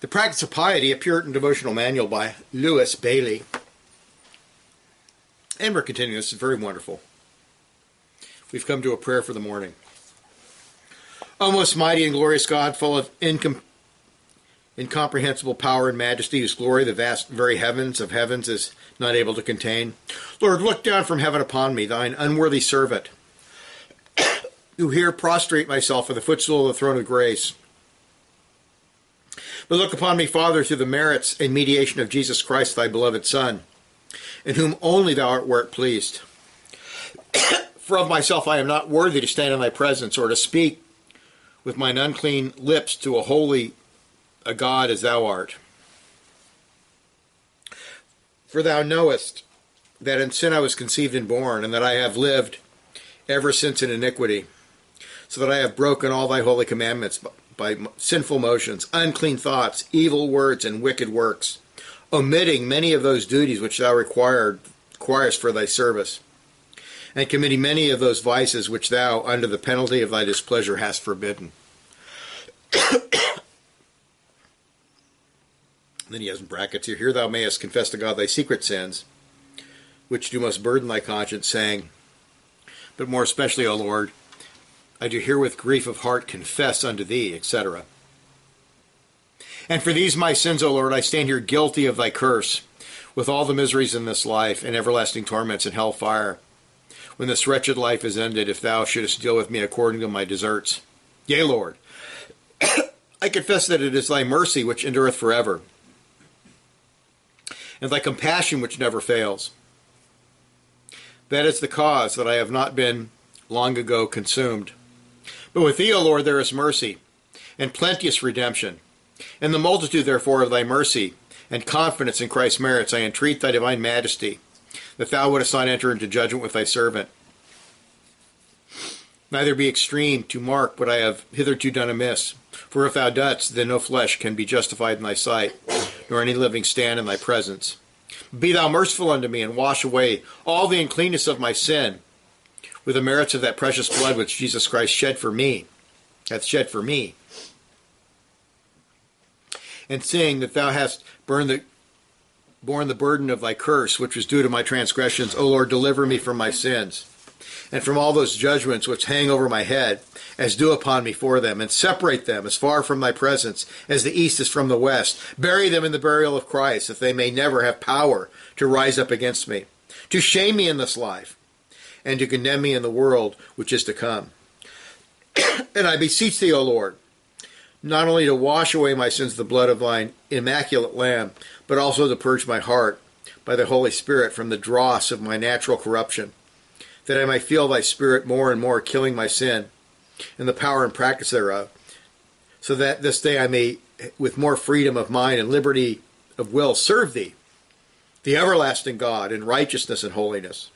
The Practice of Piety, a Puritan devotional manual by Lewis Bayly. And we're continuing. This is very wonderful. We've come to a prayer for the morning. O most mighty and glorious God, full of incom- incomprehensible power and majesty, whose glory the vast very heavens of heavens is not able to contain. Lord, look down from heaven upon me, thine unworthy servant, who here prostrate myself at the footstool of the throne of grace. Look upon me, Father, through the merits and mediation of Jesus Christ, thy beloved Son, in whom only thou art wert pleased. For of myself I am not worthy to stand in thy presence, or to speak with mine unclean lips to a holy a God as thou art. For thou knowest that in sin I was conceived and born, and that I have lived ever since in iniquity, so that I have broken all thy holy commandments by sinful motions, unclean thoughts, evil words, and wicked works, omitting many of those duties which thou required, requirest for thy service, and committing many of those vices which thou, under the penalty of thy displeasure, hast forbidden. then he has in brackets here, Here thou mayest confess to God thy secret sins, which do most burden thy conscience, saying, But more especially, O Lord, I do here with grief of heart confess unto thee, etc. And for these my sins, O Lord, I stand here guilty of thy curse, with all the miseries in this life, and everlasting torments in hell fire, when this wretched life is ended, if thou shouldest deal with me according to my deserts. Yea, Lord, I confess that it is thy mercy which endureth forever, and thy compassion which never fails. That is the cause that I have not been long ago consumed. But with thee, O Lord, there is mercy, and plenteous redemption. In the multitude, therefore, of thy mercy, and confidence in Christ's merits, I entreat thy divine majesty, that thou wouldest not enter into judgment with thy servant. Neither be extreme to mark what I have hitherto done amiss. For if thou dost, then no flesh can be justified in thy sight, nor any living stand in thy presence. Be thou merciful unto me, and wash away all the uncleanness of my sin, with the merits of that precious blood which Jesus Christ shed for me, hath shed for me. And seeing that thou hast burned the, borne the burden of thy curse, which was due to my transgressions, O Lord, deliver me from my sins, and from all those judgments which hang over my head, as due upon me for them, and separate them as far from thy presence as the east is from the west. Bury them in the burial of Christ, that they may never have power to rise up against me, to shame me in this life and to condemn me in the world which is to come. and I beseech thee, O Lord, not only to wash away my sins with the blood of thine immaculate Lamb, but also to purge my heart by the Holy Spirit from the dross of my natural corruption, that I might feel thy Spirit more and more killing my sin, and the power and practice thereof, so that this day I may, with more freedom of mind and liberty of will, serve thee, the everlasting God, in righteousness and holiness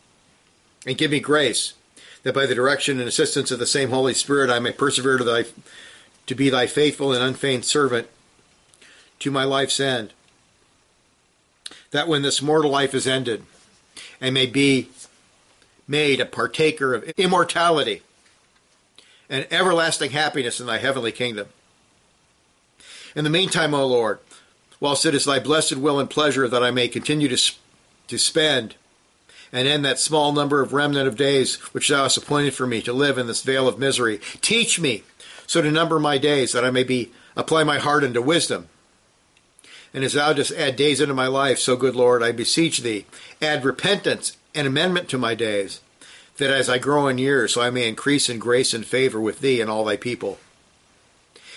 and give me grace, that by the direction and assistance of the same Holy Spirit I may persevere to thy to be thy faithful and unfeigned servant to my life's end. That when this mortal life is ended, I may be made a partaker of immortality and everlasting happiness in thy heavenly kingdom. In the meantime, O Lord, whilst it is thy blessed will and pleasure that I may continue to, to spend and end that small number of remnant of days which thou hast appointed for me to live in this vale of misery. Teach me so to number my days that I may be apply my heart unto wisdom. And as thou dost add days into my life, so good Lord, I beseech thee, add repentance and amendment to my days, that as I grow in years, so I may increase in grace and favor with thee and all thy people.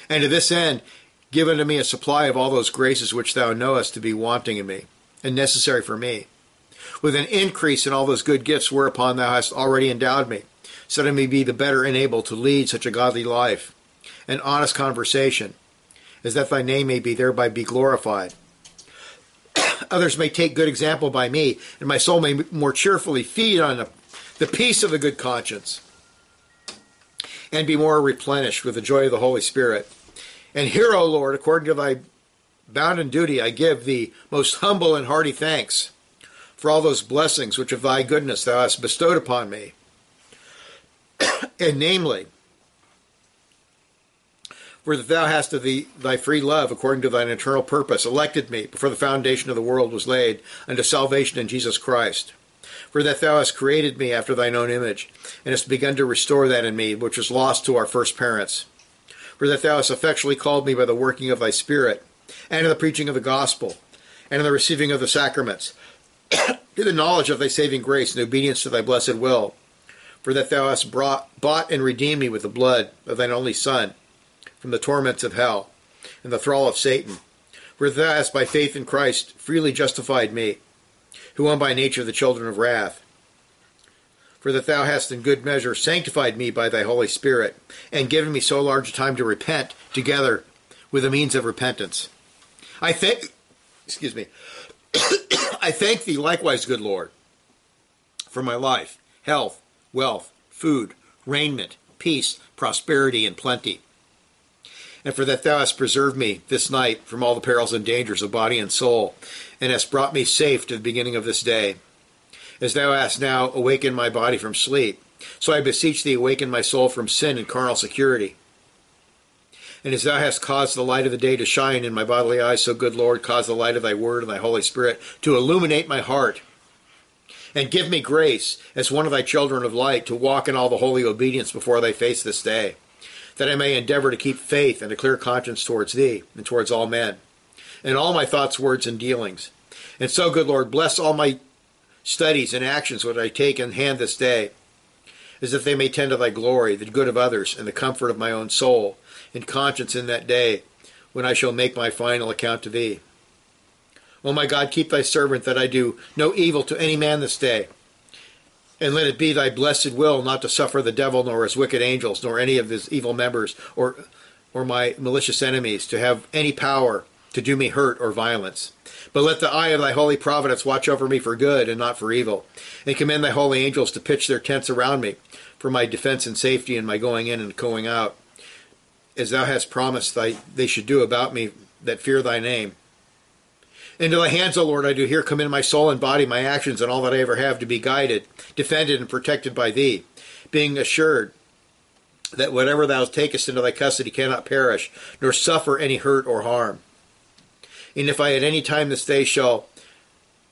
And to this end, give unto me a supply of all those graces which thou knowest to be wanting in me, and necessary for me with an increase in all those good gifts whereupon thou hast already endowed me, so that I may be the better enabled to lead such a godly life and honest conversation, as that thy name may be thereby be glorified. Others may take good example by me, and my soul may more cheerfully feed on the, the peace of a good conscience, and be more replenished with the joy of the Holy Spirit. And here, O Lord, according to thy bounden duty, I give thee most humble and hearty thanks for all those blessings which of thy goodness thou hast bestowed upon me. and namely, For that thou hast of thy free love, according to thine eternal purpose, elected me before the foundation of the world was laid, unto salvation in Jesus Christ. For that thou hast created me after thine own image, and hast begun to restore that in me which was lost to our first parents. For that thou hast effectually called me by the working of thy Spirit, and in the preaching of the gospel, and in the receiving of the sacraments, to the knowledge of thy saving grace and obedience to thy blessed will. For that thou hast brought, bought and redeemed me with the blood of thine only Son from the torments of hell and the thrall of Satan. For thou hast by faith in Christ freely justified me, who am by nature the children of wrath. For that thou hast in good measure sanctified me by thy Holy Spirit, and given me so large a time to repent, together with the means of repentance. I thank, excuse me, I thank thee likewise, good Lord, for my life, health, wealth, food, raiment, peace, prosperity, and plenty and for that thou hast preserved me this night from all the perils and dangers of body and soul, and hast brought me safe to the beginning of this day. As thou hast now awakened my body from sleep, so I beseech thee, awaken my soul from sin and carnal security. And as thou hast caused the light of the day to shine in my bodily eyes, so, good Lord, cause the light of thy word and thy Holy Spirit to illuminate my heart. And give me grace, as one of thy children of light, to walk in all the holy obedience before thy face this day that I may endeavor to keep faith and a clear conscience towards thee and towards all men, in all my thoughts, words, and dealings. And so, good Lord, bless all my studies and actions which I take in hand this day, as if they may tend to thy glory, the good of others, and the comfort of my own soul and conscience in that day when I shall make my final account to thee. O my God, keep thy servant that I do no evil to any man this day and let it be thy blessed will not to suffer the devil nor his wicked angels nor any of his evil members or or my malicious enemies to have any power to do me hurt or violence. But let the eye of thy holy providence watch over me for good and not for evil, and commend thy holy angels to pitch their tents around me for my defense and safety in my going in and going out, as thou hast promised thy, they should do about me that fear thy name. Into thy hands, O Lord, I do here commend my soul and body, my actions, and all that I ever have to be guided, defended, and protected by thee, being assured that whatever thou takest into thy custody cannot perish, nor suffer any hurt or harm. And if I at any time this day shall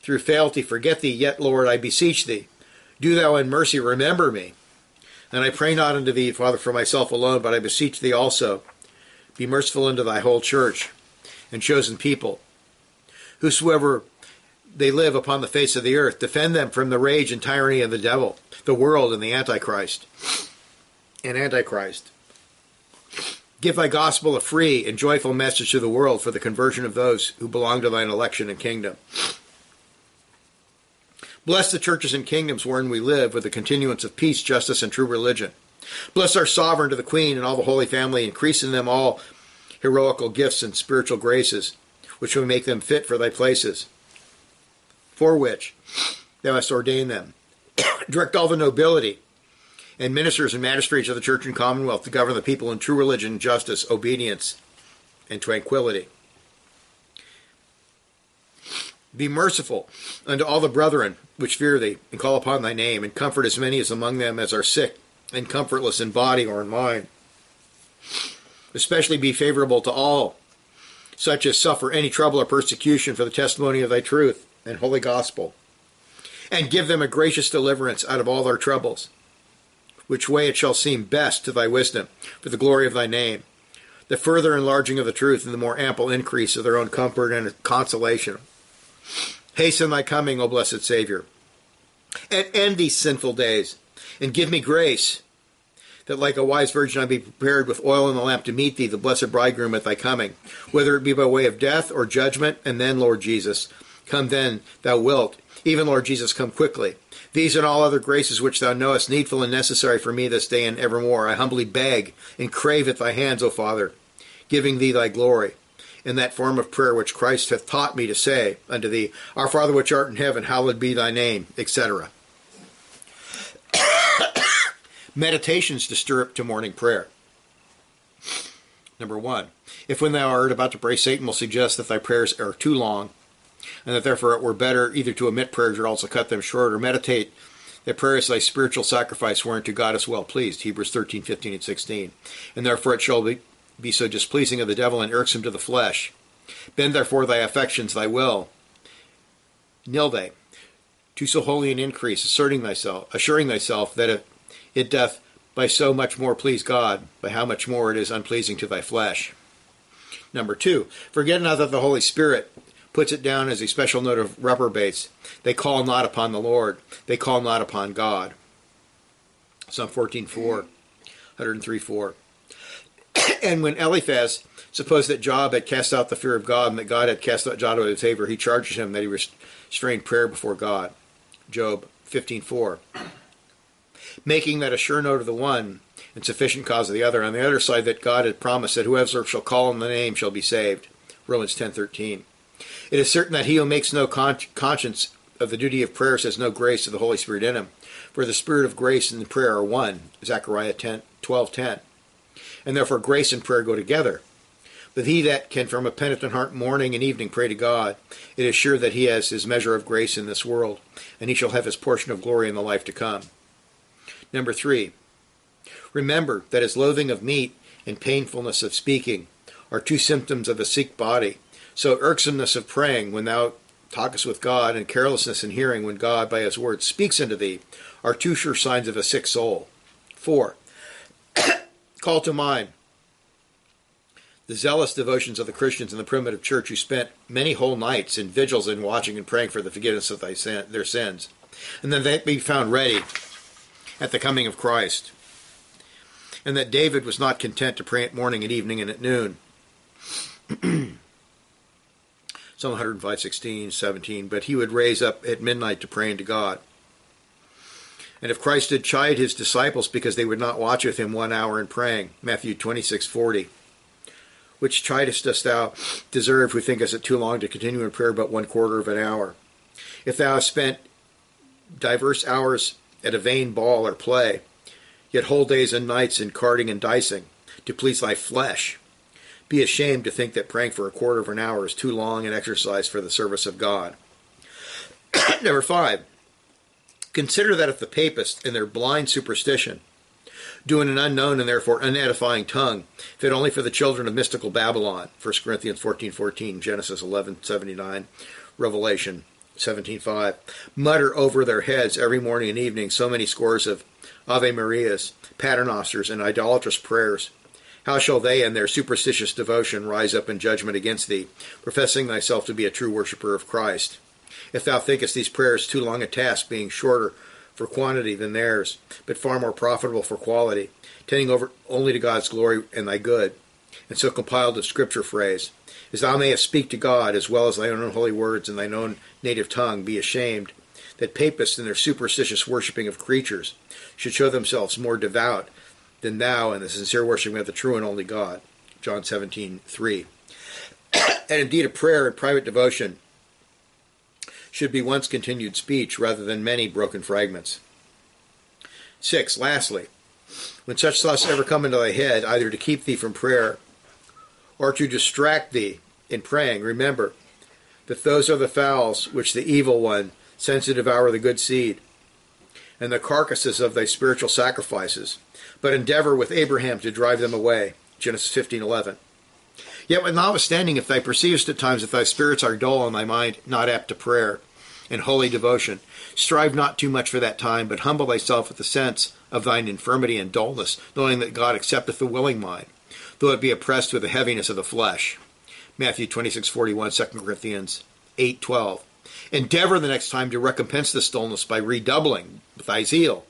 through failty forget thee, yet, Lord, I beseech thee, do thou in mercy remember me. And I pray not unto thee, Father, for myself alone, but I beseech thee also, be merciful unto thy whole church and chosen people whosoever they live upon the face of the earth. Defend them from the rage and tyranny of the devil, the world, and the Antichrist. And Antichrist. Give thy gospel a free and joyful message to the world for the conversion of those who belong to thine election and kingdom. Bless the churches and kingdoms wherein we live with the continuance of peace, justice, and true religion. Bless our sovereign to the queen and all the holy family, increase in them all heroical gifts and spiritual graces which will make them fit for thy places, for which thou hast ordained them. Direct all the nobility and ministers and magistrates of the church and commonwealth to govern the people in true religion, justice, obedience, and tranquility. Be merciful unto all the brethren which fear thee, and call upon thy name, and comfort as many as among them as are sick and comfortless in body or in mind. Especially be favorable to all such as suffer any trouble or persecution for the testimony of thy truth and holy gospel, and give them a gracious deliverance out of all their troubles, which way it shall seem best to thy wisdom, for the glory of thy name, the further enlarging of the truth and the more ample increase of their own comfort and consolation. Hasten thy coming, O blessed Savior, and end these sinful days, and give me grace that like a wise virgin I be prepared with oil in the lamp to meet thee, the blessed bridegroom, at thy coming, whether it be by way of death or judgment, and then, Lord Jesus, come then, thou wilt. Even, Lord Jesus, come quickly. These and all other graces which thou knowest needful and necessary for me this day and evermore, I humbly beg and crave at thy hands, O Father, giving thee thy glory in that form of prayer which Christ hath taught me to say unto thee, Our Father which art in heaven, hallowed be thy name, etc meditations to stir up to morning prayer. Number one, if when thou art about to pray, Satan will suggest that thy prayers are too long, and that therefore it were better either to omit prayers or also cut them short, or meditate that prayer is thy spiritual sacrifice whereunto God is well pleased. Hebrews 13, 15, and 16. And therefore it shall be be so displeasing of the devil and irksome to the flesh. Bend therefore thy affections, thy will. Nilde, to so holy an increase, asserting thyself, assuring thyself that it, it doth by so much more please God, by how much more it is unpleasing to thy flesh. Number two, forget not that the Holy Spirit puts it down as a special note of reprobates. They call not upon the Lord, they call not upon God. Psalm 14, 4, 103, 4. and when Eliphaz supposed that Job had cast out the fear of God and that God had cast out Job out of his favor, he charges him that he restrained prayer before God. Job 15:4. Making that a sure note of the one and sufficient cause of the other. On the other side, that God had promised that whoever shall call on the name shall be saved. Romans 10:13. It is certain that he who makes no con- conscience of the duty of prayer has no grace of the Holy Spirit in him. For the Spirit of grace and the prayer are one. Zechariah 10, 12:10 and therefore grace and prayer go together. But he that can from a penitent heart morning and evening pray to God, it is sure that he has his measure of grace in this world, and he shall have his portion of glory in the life to come. Number three, remember that his loathing of meat and painfulness of speaking are two symptoms of a sick body. So irksomeness of praying when thou talkest with God, and carelessness in hearing when God by his word speaks unto thee, are two sure signs of a sick soul. Four, Call to mind the zealous devotions of the Christians in the primitive church who spent many whole nights in vigils and watching and praying for the forgiveness of their sins, and then they be found ready at the coming of Christ. And that David was not content to pray at morning and evening and at noon. Psalm 105, 16, 17, but he would raise up at midnight to pray unto God. And if Christ did chide his disciples because they would not watch with him one hour in praying, Matthew 26, 40. Which chidest dost thou deserve who thinkest it too long to continue in prayer but one quarter of an hour? If thou hast spent diverse hours at a vain ball or play, yet whole days and nights in carding and dicing, to please thy flesh, be ashamed to think that praying for a quarter of an hour is too long an exercise for the service of God. Number five, Consider that if the papists, in their blind superstition, do in an unknown and therefore unedifying tongue, fit only for the children of mystical Babylon, 1 Corinthians 14, 14, Genesis 11, 79, Revelation 17.5, mutter over their heads every morning and evening so many scores of Ave Marias, paternosters, and idolatrous prayers. How shall they and their superstitious devotion rise up in judgment against thee, professing thyself to be a true worshipper of Christ? If thou thinkest these prayers too long a task, being shorter for quantity than theirs, but far more profitable for quality, tending over only to God's glory and thy good, and so compiled a scripture phrase, as thou mayest speak to God as well as thy own holy words in thine own native tongue, be ashamed that papists in their superstitious worshipping of creatures should show themselves more devout than thou in the sincere worshipping of the true and only God. John 17, 3. and indeed, a prayer and private devotion should be once continued speech rather than many broken fragments. 6. Lastly, when such thoughts ever come into thy head, either to keep thee from prayer or to distract thee in praying, remember that those are the fowls which the evil one sends to devour the good seed, and the carcasses of thy spiritual sacrifices, but endeavor with Abraham to drive them away. Genesis 15:11. Yet, notwithstanding, if thou perceivest at times that thy spirits are dull and thy mind not apt to prayer and holy devotion, strive not too much for that time, but humble thyself with the sense of thine infirmity and dullness, knowing that God accepteth the willing mind, though it be oppressed with the heaviness of the flesh. Matthew 26:41, 2 Corinthians 8:12. Endeavor the next time to recompense this dullness by redoubling thy zeal.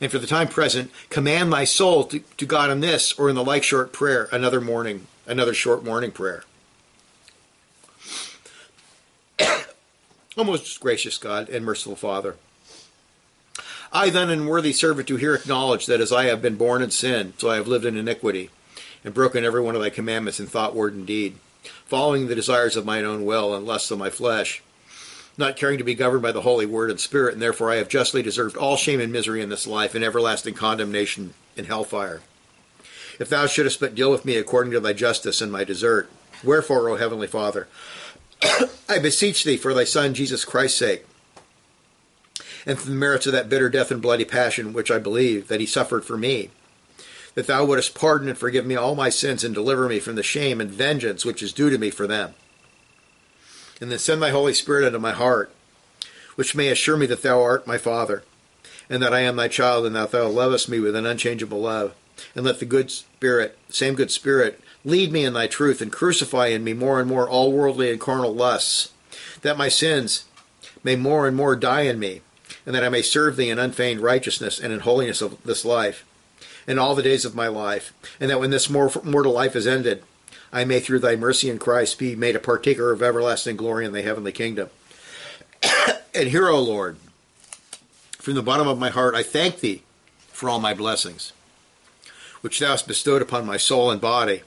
And for the time present, command thy soul to, to God in this or in the like short prayer, another morning another short morning prayer. O most gracious God and merciful Father, I then, unworthy servant, do here acknowledge that as I have been born in sin, so I have lived in iniquity, and broken every one of thy commandments in thought, word, and deed, following the desires of mine own will and lusts of my flesh, not caring to be governed by the holy word and spirit, and therefore I have justly deserved all shame and misery in this life, and everlasting condemnation in hellfire. If thou shouldest but deal with me according to thy justice and my desert. Wherefore, O heavenly Father, I beseech thee for thy Son Jesus Christ's sake, and for the merits of that bitter death and bloody passion which I believe that he suffered for me, that thou wouldest pardon and forgive me all my sins and deliver me from the shame and vengeance which is due to me for them. And then send thy Holy Spirit into my heart, which may assure me that thou art my Father, and that I am thy child, and that thou lovest me with an unchangeable love. And let the good Spirit, same good Spirit, lead me in thy truth, and crucify in me more and more all worldly and carnal lusts, that my sins may more and more die in me, and that I may serve thee in unfeigned righteousness and in holiness of this life in all the days of my life, and that when this mortal life is ended, I may through thy mercy in Christ be made a partaker of everlasting glory in the heavenly kingdom. and here, O Lord, from the bottom of my heart, I thank thee for all my blessings, which thou hast bestowed upon my soul and body,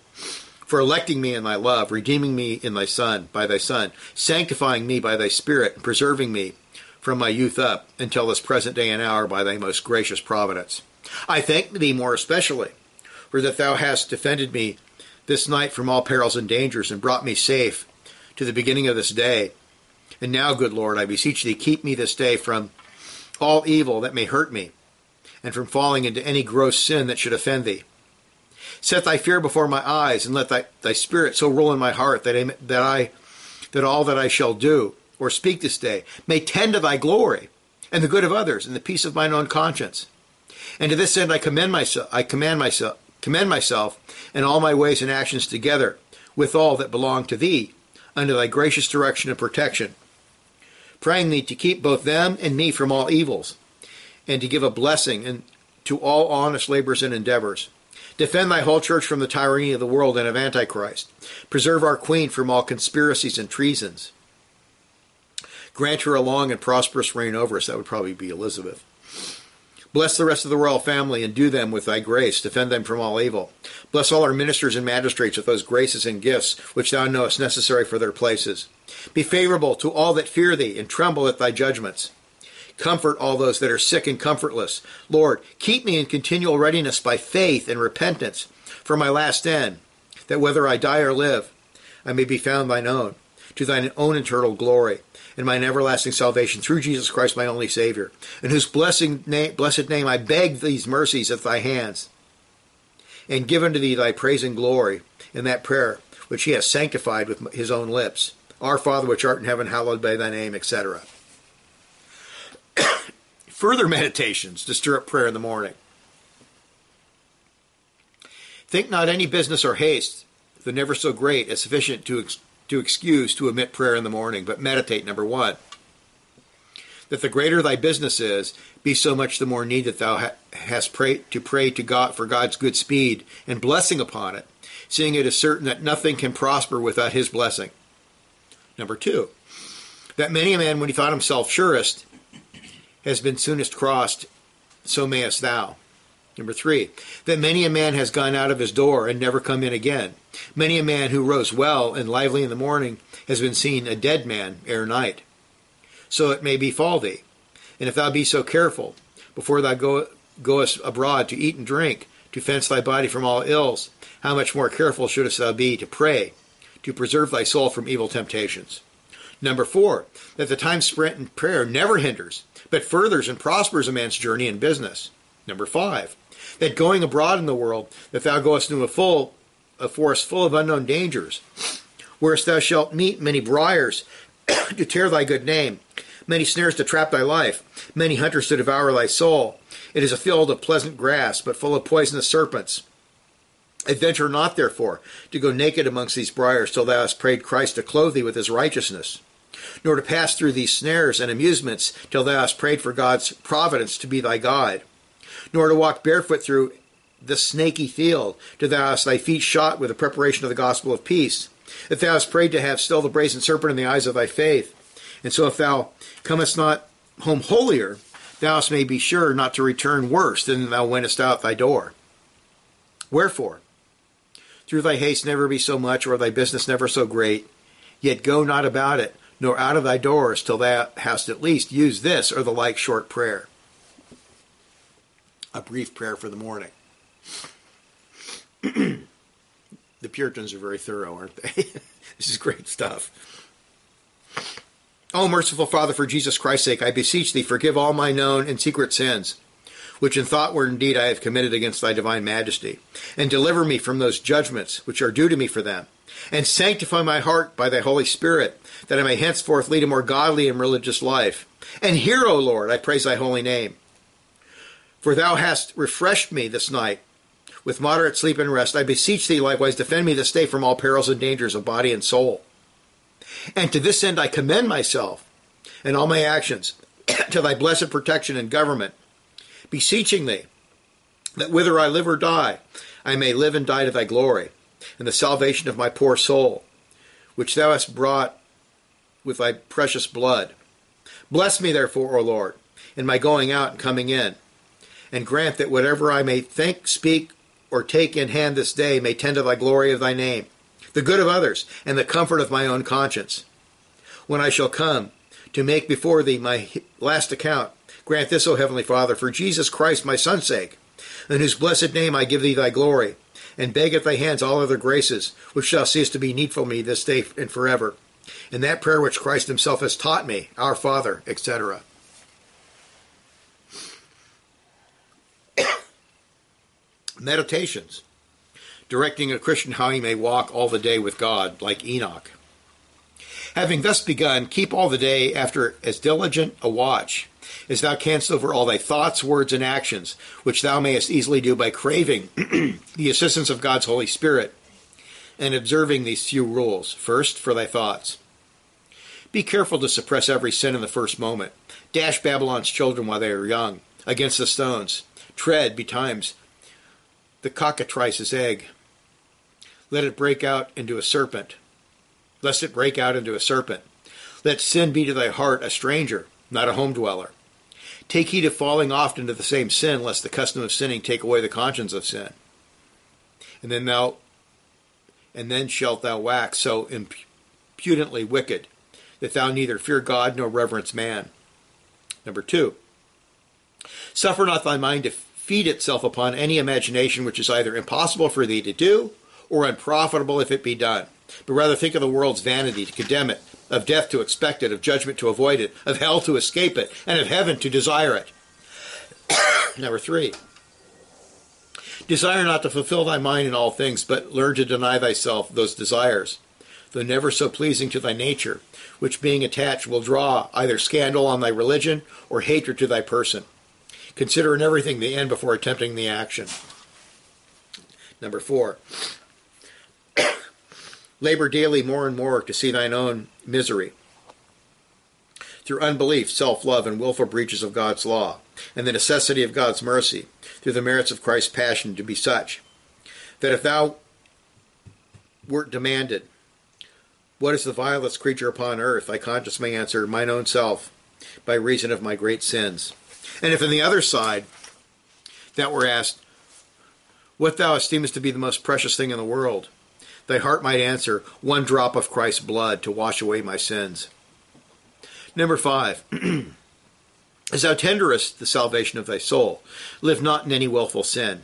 for electing me in thy love, redeeming me in thy Son, by thy Son, sanctifying me by thy Spirit, and preserving me from my youth up until this present day and hour by thy most gracious providence. I thank thee more especially for that thou hast defended me this night from all perils and dangers and brought me safe to the beginning of this day. And now, good Lord, I beseech thee, keep me this day from all evil that may hurt me, and from falling into any gross sin that should offend thee. Set thy fear before my eyes, and let thy, thy spirit so rule in my heart that I, that I that all that I shall do or speak this day may tend to thy glory and the good of others and the peace of mine own conscience. And to this end I commend myself I command myself commend myself and all my ways and actions together with all that belong to thee under thy gracious direction and protection, praying thee to keep both them and me from all evils, and to give a blessing and to all honest labors and endeavors. Defend thy whole church from the tyranny of the world and of Antichrist. Preserve our queen from all conspiracies and treasons. Grant her a long and prosperous reign over us. That would probably be Elizabeth. Bless the rest of the royal family and do them with thy grace. Defend them from all evil. Bless all our ministers and magistrates with those graces and gifts which thou knowest necessary for their places. Be favorable to all that fear thee and tremble at thy judgments. Comfort all those that are sick and comfortless. Lord, keep me in continual readiness by faith and repentance for my last end, that whether I die or live, I may be found thine own, to thine own eternal glory and mine everlasting salvation through Jesus Christ, my only Savior, in whose blessing, blessed name I beg these mercies at thy hands, and give unto thee thy praise and glory in that prayer which he has sanctified with his own lips. Our Father which art in heaven, hallowed be thy name, etc. Further meditations to stir up prayer in the morning. Think not any business or haste, though never so great, as sufficient to to excuse to omit prayer in the morning, but meditate, number one. That the greater thy business is, be so much the more need that thou ha- hast pray, to pray to God for God's good speed and blessing upon it, seeing it is certain that nothing can prosper without his blessing. Number two, that many a man, when he thought himself surest, has been soonest crossed, so mayest thou. Number three, that many a man has gone out of his door and never come in again. Many a man who rose well and lively in the morning has been seen a dead man ere night. So it may befall thee. And if thou be so careful, before thou go, goest abroad to eat and drink, to fence thy body from all ills, how much more careful shouldst thou be to pray, to preserve thy soul from evil temptations. Number four, that the time spent in prayer never hinders, but furthers and prospers a man's journey in business. Number five, that going abroad in the world, that thou goest into a full a forest full of unknown dangers, whereas thou shalt meet many briars to tear thy good name, many snares to trap thy life, many hunters to devour thy soul. It is a field of pleasant grass, but full of poisonous serpents. Adventure not, therefore, to go naked amongst these briars till thou hast prayed Christ to clothe thee with his righteousness, nor to pass through these snares and amusements till thou hast prayed for God's providence to be thy guide nor to walk barefoot through the snaky field, till thou hast thy feet shot with the preparation of the gospel of peace. If thou hast prayed to have still the brazen serpent in the eyes of thy faith. And so if thou comest not home holier, thou may be sure not to return worse than thou wentest out thy door. Wherefore, through thy haste never be so much, or thy business never so great, yet go not about it, nor out of thy doors, till thou hast at least used this or the like short prayer a brief prayer for the morning. the Puritans are very thorough, aren't they? this is great stuff. Oh, merciful Father, for Jesus Christ's sake, I beseech thee, forgive all my known and secret sins, which in thought word and deed I have committed against thy divine majesty, and deliver me from those judgments which are due to me for them, and sanctify my heart by thy Holy Spirit, that I may henceforth lead a more godly and religious life. And hear, O Lord, I praise thy holy name. For thou hast refreshed me this night with moderate sleep and rest. I beseech thee likewise, defend me this day from all perils and dangers of body and soul. And to this end I commend myself and all my actions to thy blessed protection and government, beseeching thee that whether I live or die, I may live and die to thy glory, and the salvation of my poor soul, which thou hast brought with thy precious blood. Bless me, therefore, O Lord, in my going out and coming in, and grant that whatever I may think, speak, or take in hand this day may tend to thy glory of thy name, the good of others, and the comfort of my own conscience. When I shall come to make before thee my last account, grant this, O Heavenly Father, for Jesus Christ my Son's sake, in whose blessed name I give thee thy glory, and beg at thy hands all other graces, which shall cease to be needful me this day and forever. In that prayer which Christ himself has taught me, our Father, etc. Meditations. Directing a Christian how he may walk all the day with God, like Enoch. Having thus begun, keep all the day after as diligent a watch as thou canst over all thy thoughts, words, and actions, which thou mayest easily do by craving the assistance of God's Holy Spirit and observing these few rules. First, for thy thoughts. Be careful to suppress every sin in the first moment. Dash Babylon's children while they are young against the stones. Tread betimes the cockatrice's egg. Let it break out into a serpent, lest it break out into a serpent. Let sin be to thy heart a stranger, not a home dweller. Take heed of falling oft into the same sin, lest the custom of sinning take away the conscience of sin. And then thou, and then shalt thou wax so impudently wicked that thou neither fear God nor reverence man. Number two, suffer not thy mind to feed itself upon any imagination which is either impossible for thee to do or unprofitable if it be done, but rather think of the world's vanity to condemn it, of death to expect it, of judgment to avoid it, of hell to escape it, and of heaven to desire it. Number three, desire not to fulfill thy mind in all things, but learn to deny thyself those desires, though never so pleasing to thy nature, which being attached will draw either scandal on thy religion or hatred to thy person. Consider in everything the end before attempting the action. Number four, labor daily more and more to see thine own misery through unbelief, self love, and wilful breaches of God's law, and the necessity of God's mercy through the merits of Christ's passion to be such that if thou wert demanded, What is the vilest creature upon earth? thy conscience may answer, Mine own self, by reason of my great sins. And if on the other side that were asked, What thou esteemest to be the most precious thing in the world, thy heart might answer, One drop of Christ's blood to wash away my sins. Number five, as thou tenderest the salvation of thy soul, live not in any wilful sin.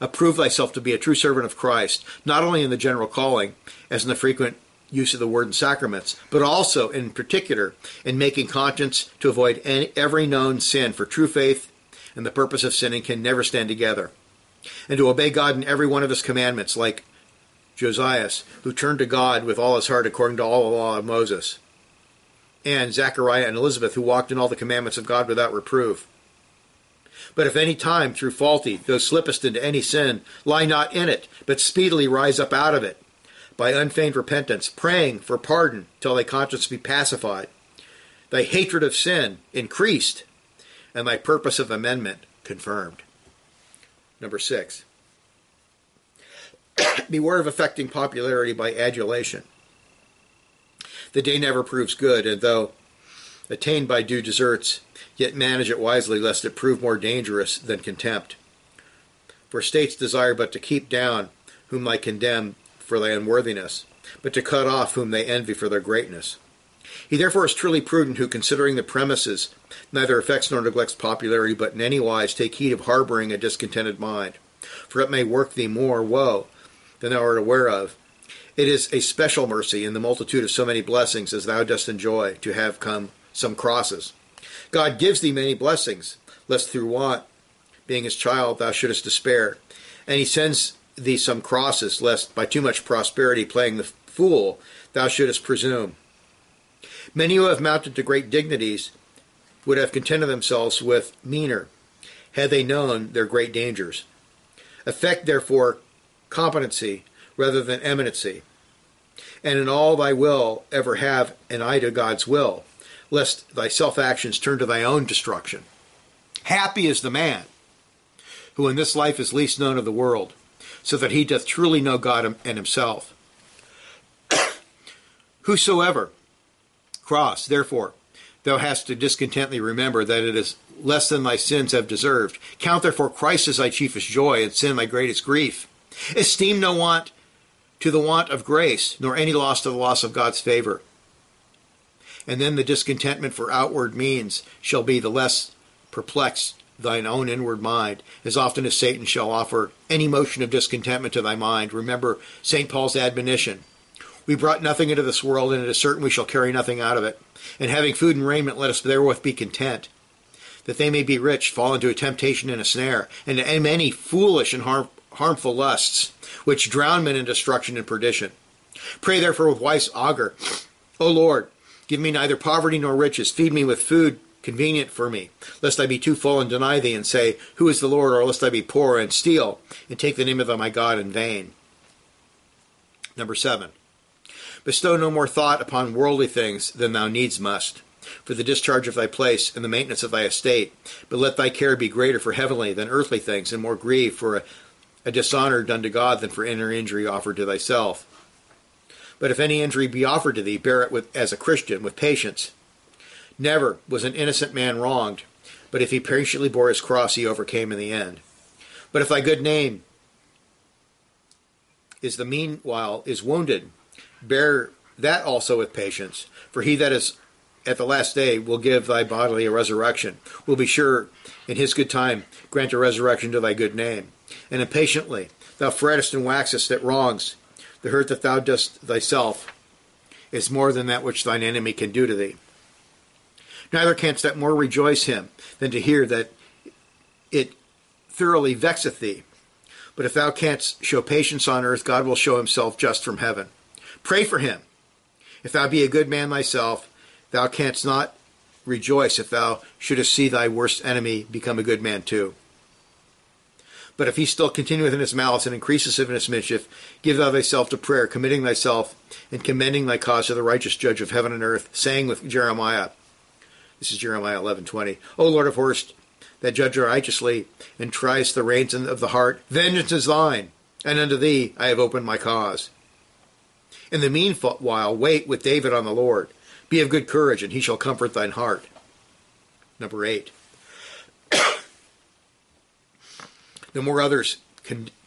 Approve thyself to be a true servant of Christ, not only in the general calling, as in the frequent use of the word and sacraments, but also, in particular, in making conscience to avoid any, every known sin, for true faith and the purpose of sinning can never stand together. And to obey God in every one of his commandments, like Josias, who turned to God with all his heart according to all the law of Moses, and Zechariah and Elizabeth, who walked in all the commandments of God without reproof. But if any time through faulty thou slippest into any sin, lie not in it, but speedily rise up out of it by unfeigned repentance, praying for pardon till thy conscience be pacified, thy hatred of sin increased, and thy purpose of amendment confirmed. Number six. Beware of affecting popularity by adulation. The day never proves good, and though attained by due deserts, yet manage it wisely, lest it prove more dangerous than contempt. For states desire but to keep down whom they condemn for their unworthiness, but to cut off whom they envy for their greatness. He therefore is truly prudent who, considering the premises, neither affects nor neglects popularity, but in any wise take heed of harboring a discontented mind, for it may work thee more woe than thou art aware of. It is a special mercy in the multitude of so many blessings as thou dost enjoy to have come some crosses. God gives thee many blessings, lest through want being his child, thou shouldest despair. And he sends thee some crosses, lest by too much prosperity playing the fool, thou shouldest presume. Many who have mounted to great dignities would have contented themselves with meaner, had they known their great dangers. Affect, therefore, competency rather than eminency, and in all thy will ever have an eye to God's will, lest thy self actions turn to thy own destruction. Happy is the man who in this life is least known of the world, so that he doth truly know God and himself. Whosoever cross, therefore, thou hast to discontently remember that it is less than thy sins have deserved. Count therefore Christ as thy chiefest joy, and sin thy greatest grief. Esteem no want to the want of grace, nor any loss to the loss of God's favor. And then the discontentment for outward means shall be the less perplexed thine own inward mind, as often as Satan shall offer any motion of discontentment to thy mind. Remember St. Paul's admonition. We brought nothing into this world, and it is certain we shall carry nothing out of it. And having food and raiment, let us therewith be content. That they may be rich, fall into a temptation and a snare, and to many foolish and harm, harmful lusts, which drown men in destruction and perdition. Pray therefore with wise Agur, O Lord, give me neither poverty nor riches, feed me with food convenient for me, lest I be too full and deny thee and say, Who is the Lord? or lest I be poor and steal and take the name of my God in vain. Number seven. Bestow no more thought upon worldly things than thou needs must, for the discharge of thy place and the maintenance of thy estate, but let thy care be greater for heavenly than earthly things, and more grieve for a, a dishonor done to God than for inner injury offered to thyself. But if any injury be offered to thee, bear it with, as a Christian with patience Never was an innocent man wronged, but if he patiently bore his cross, he overcame in the end. But if thy good name is the meanwhile is wounded, bear that also with patience. For he that is at the last day will give thy bodily a resurrection, will be sure in his good time grant a resurrection to thy good name. And impatiently thou frettest and waxest at wrongs. The hurt that thou dost thyself is more than that which thine enemy can do to thee. Neither canst thou more rejoice him than to hear that it thoroughly vexeth thee. But if thou canst show patience on earth, God will show himself just from heaven. Pray for him. If thou be a good man thyself, thou canst not rejoice if thou shouldest see thy worst enemy become a good man too. But if he still continueth in his malice and increaseth in his mischief, give thou thyself to prayer, committing thyself and commending thy cause to the righteous judge of heaven and earth, saying with Jeremiah, this is Jeremiah 11:20. O Lord of hosts, that judge righteously and triest the reins of the heart, vengeance is thine, and unto thee I have opened my cause. In the meanwhile, wait with David on the Lord. Be of good courage, and he shall comfort thine heart. Number eight. The more others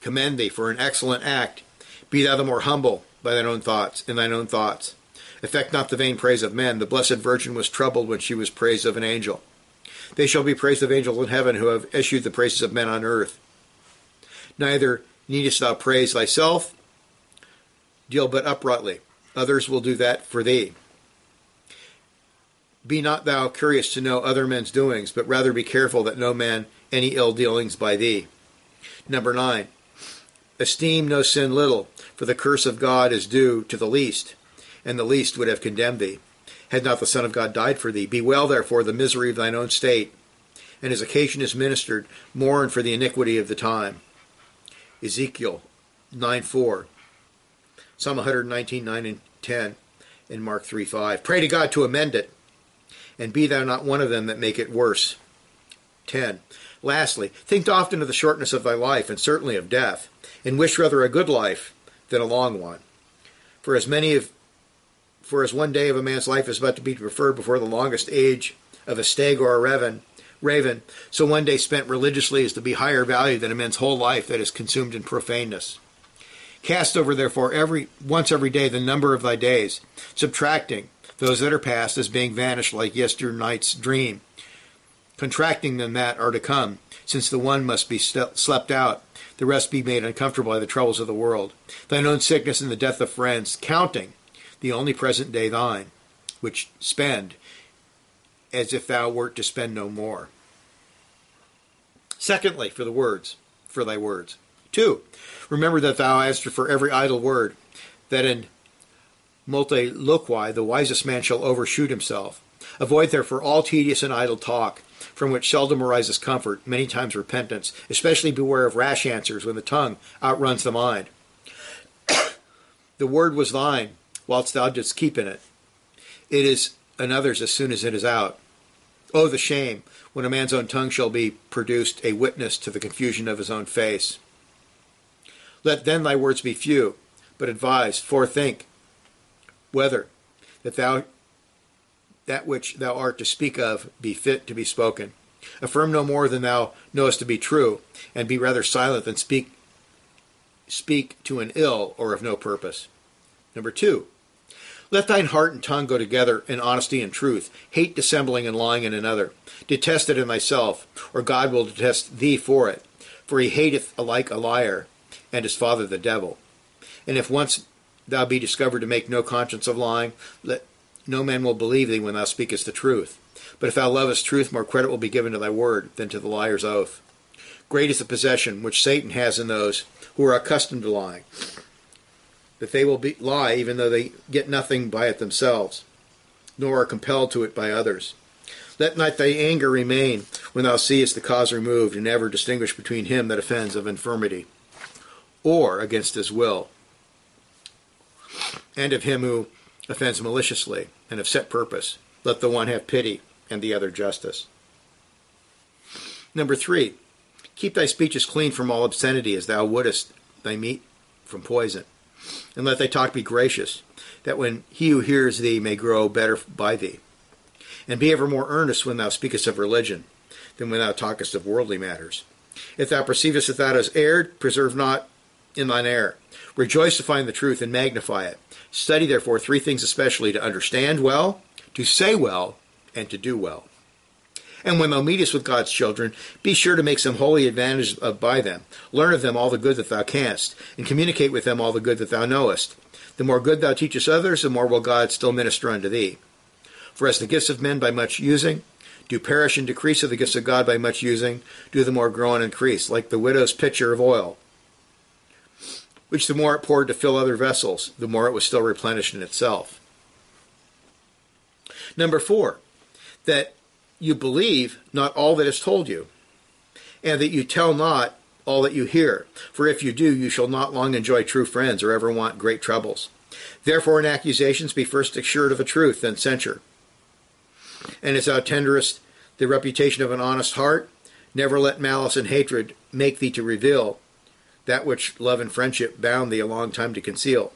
commend thee for an excellent act, be thou the more humble by thine own thoughts, in thine own thoughts. Affect not the vain praise of men. The Blessed Virgin was troubled when she was praised of an angel. They shall be praised of angels in heaven who have issued the praises of men on earth. Neither needest thou praise thyself, deal but uprightly. Others will do that for thee. Be not thou curious to know other men's doings, but rather be careful that no man any ill dealings by thee. Number nine. Esteem no sin little, for the curse of God is due to the least and the least would have condemned thee, had not the Son of God died for thee. Bewail therefore the misery of thine own state, and as occasion is ministered, mourn for the iniquity of the time. Ezekiel 9 4, Psalm 119 9 and 10, and Mark 3 5. Pray to God to amend it, and be thou not one of them that make it worse. 10. Lastly, think often of the shortness of thy life, and certainly of death, and wish rather a good life than a long one. For as many of for as one day of a man's life is but to be preferred before the longest age of a stag or a raven, raven, so one day spent religiously is to be higher valued than a man's whole life that is consumed in profaneness. Cast over therefore every once every day the number of thy days, subtracting those that are past as being vanished like yesternight's dream, contracting than that are to come, since the one must be slept out, the rest be made uncomfortable by the troubles of the world, thine own sickness and the death of friends, counting the only present day thine, which spend as if thou wert to spend no more. Secondly, for the words, for thy words. Two, remember that thou hast for every idle word, that in multe loqui the wisest man shall overshoot himself. Avoid therefore all tedious and idle talk, from which seldom arises comfort, many times repentance. Especially beware of rash answers when the tongue outruns the mind. the word was thine, whilst thou didst keep in it. It is another's as soon as it is out. Oh, the shame, when a man's own tongue shall be produced a witness to the confusion of his own face. Let then thy words be few, but advise, forethink, whether that thou that which thou art to speak of be fit to be spoken. Affirm no more than thou knowest to be true, and be rather silent than speak speak to an ill or of no purpose. Number two, let thine heart and tongue go together in honesty and truth. Hate dissembling and lying in another. Detest it in thyself, or God will detest thee for it. For he hateth alike a liar and his father the devil. And if once thou be discovered to make no conscience of lying, let no man will believe thee when thou speakest the truth. But if thou lovest truth, more credit will be given to thy word than to the liar's oath. Great is the possession which Satan has in those who are accustomed to lying, that they will be, lie even though they get nothing by it themselves, nor are compelled to it by others. Let not thy anger remain when thou seest the cause removed, and ever distinguish between him that offends of infirmity, or against his will, and of him who offends maliciously and of set purpose. Let the one have pity and the other justice. Number three, keep thy speeches clean from all obscenity, as thou wouldest thy meat from poison. And let thy talk be gracious, that when he who hears thee may grow better by thee. And be ever more earnest when thou speakest of religion than when thou talkest of worldly matters. If thou perceivest that thou hast erred, preserve not in thine error. Rejoice to find the truth and magnify it. Study, therefore, three things especially to understand well, to say well, and to do well. And when thou meetest with God's children, be sure to make some holy advantage of, by them. Learn of them all the good that thou canst, and communicate with them all the good that thou knowest. The more good thou teachest others, the more will God still minister unto thee. For as the gifts of men by much using do perish and decrease of the gifts of God by much using, do the more grow and increase, like the widow's pitcher of oil, which the more it poured to fill other vessels, the more it was still replenished in itself. Number four, that you believe not all that is told you, and that you tell not all that you hear. For if you do, you shall not long enjoy true friends or ever want great troubles. Therefore, in accusations, be first assured of the truth, then censure. And as thou tenderest the reputation of an honest heart, never let malice and hatred make thee to reveal that which love and friendship bound thee a long time to conceal.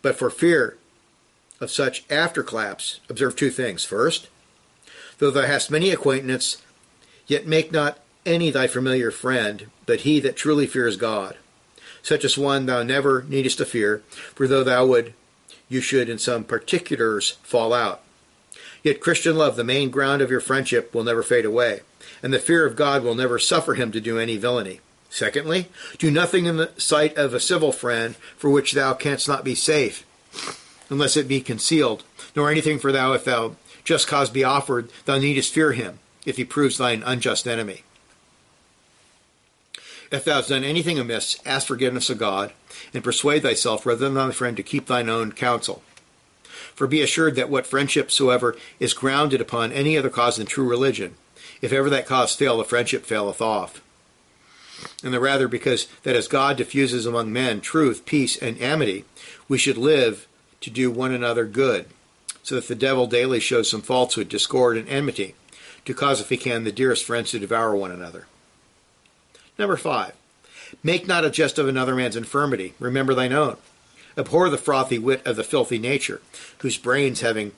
But for fear of such after afterclaps, observe two things. First, though thou hast many acquaintance, yet make not any thy familiar friend, but he that truly fears God. Such as one thou never needest to fear, for though thou would, you should in some particulars fall out. Yet Christian love, the main ground of your friendship, will never fade away, and the fear of God will never suffer him to do any villainy. Secondly, do nothing in the sight of a civil friend for which thou canst not be safe, unless it be concealed, nor anything for thou if thou just cause be offered, thou needest fear him, if he proves thine unjust enemy. If thou hast done anything amiss, ask forgiveness of God, and persuade thyself rather than thy friend to keep thine own counsel. For be assured that what friendship soever is grounded upon any other cause than true religion, if ever that cause fail, the friendship faileth off and the rather because that as God diffuses among men truth, peace, and amity, we should live to do one another good, so that the devil daily shows some falsehood, discord, and enmity, to cause, if he can, the dearest friends to devour one another. Number five, make not a jest of another man's infirmity, remember thine own. Abhor the frothy wit of the filthy nature, whose brains having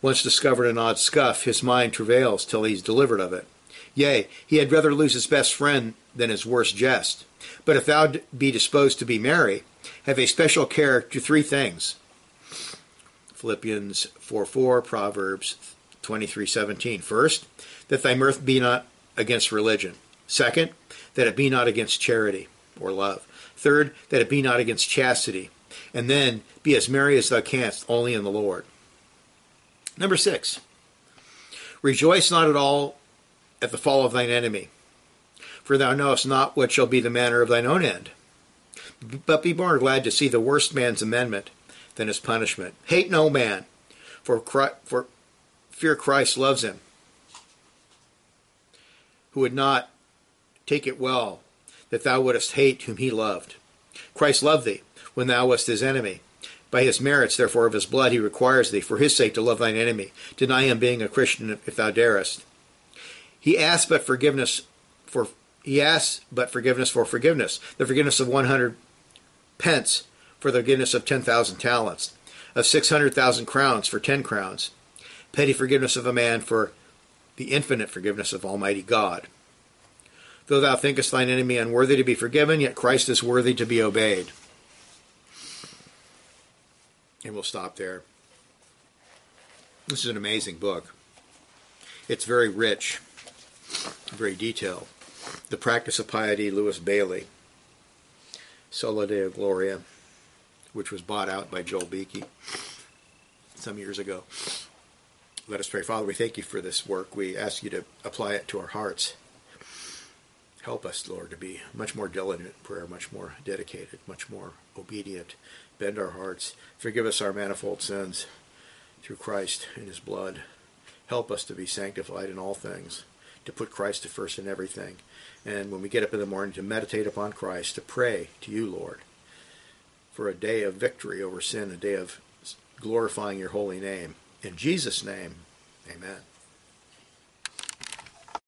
once discovered an odd scuff, his mind travails till he is delivered of it. Yea, he had rather lose his best friend than his worst jest. But if thou be disposed to be merry, have a special care to three things. Philippians 4 4, Proverbs twenty-three seventeen. First, that thy mirth be not against religion. Second, that it be not against charity or love. Third, that it be not against chastity. And then be as merry as thou canst, only in the Lord. Number six, rejoice not at all at the fall of thine enemy For thou knowest not what shall be the manner of thine own end. But be more glad to see the worst man's amendment than his punishment. Hate no man, for, Christ, for fear Christ loves him, who would not take it well that thou wouldest hate whom he loved. Christ loved thee when thou wast his enemy. By his merits, therefore, of his blood, he requires thee, for his sake, to love thine enemy. Deny him being a Christian if thou darest. He asks but forgiveness for he asks but forgiveness for forgiveness, the forgiveness of one hundred pence for the forgiveness of ten thousand talents, of six hundred thousand crowns for ten crowns, petty forgiveness of a man for the infinite forgiveness of Almighty God. Though thou thinkest thine enemy unworthy to be forgiven, yet Christ is worthy to be obeyed. And we'll stop there. This is an amazing book. It's very rich, very detailed. The Practice of Piety, Lewis Bayly, Sola Deo Gloria, which was bought out by Joel Beeke some years ago. Let us pray. Father, we thank you for this work. We ask you to apply it to our hearts. Help us, Lord, to be much more diligent in prayer, much more dedicated, much more obedient. Bend our hearts. Forgive us our manifold sins through Christ and his blood. Help us to be sanctified in all things, to put Christ first in everything. And when we get up in the morning, to meditate upon Christ, to pray to you, Lord, for a day of victory over sin, a day of glorifying your holy name. In Jesus' name, amen.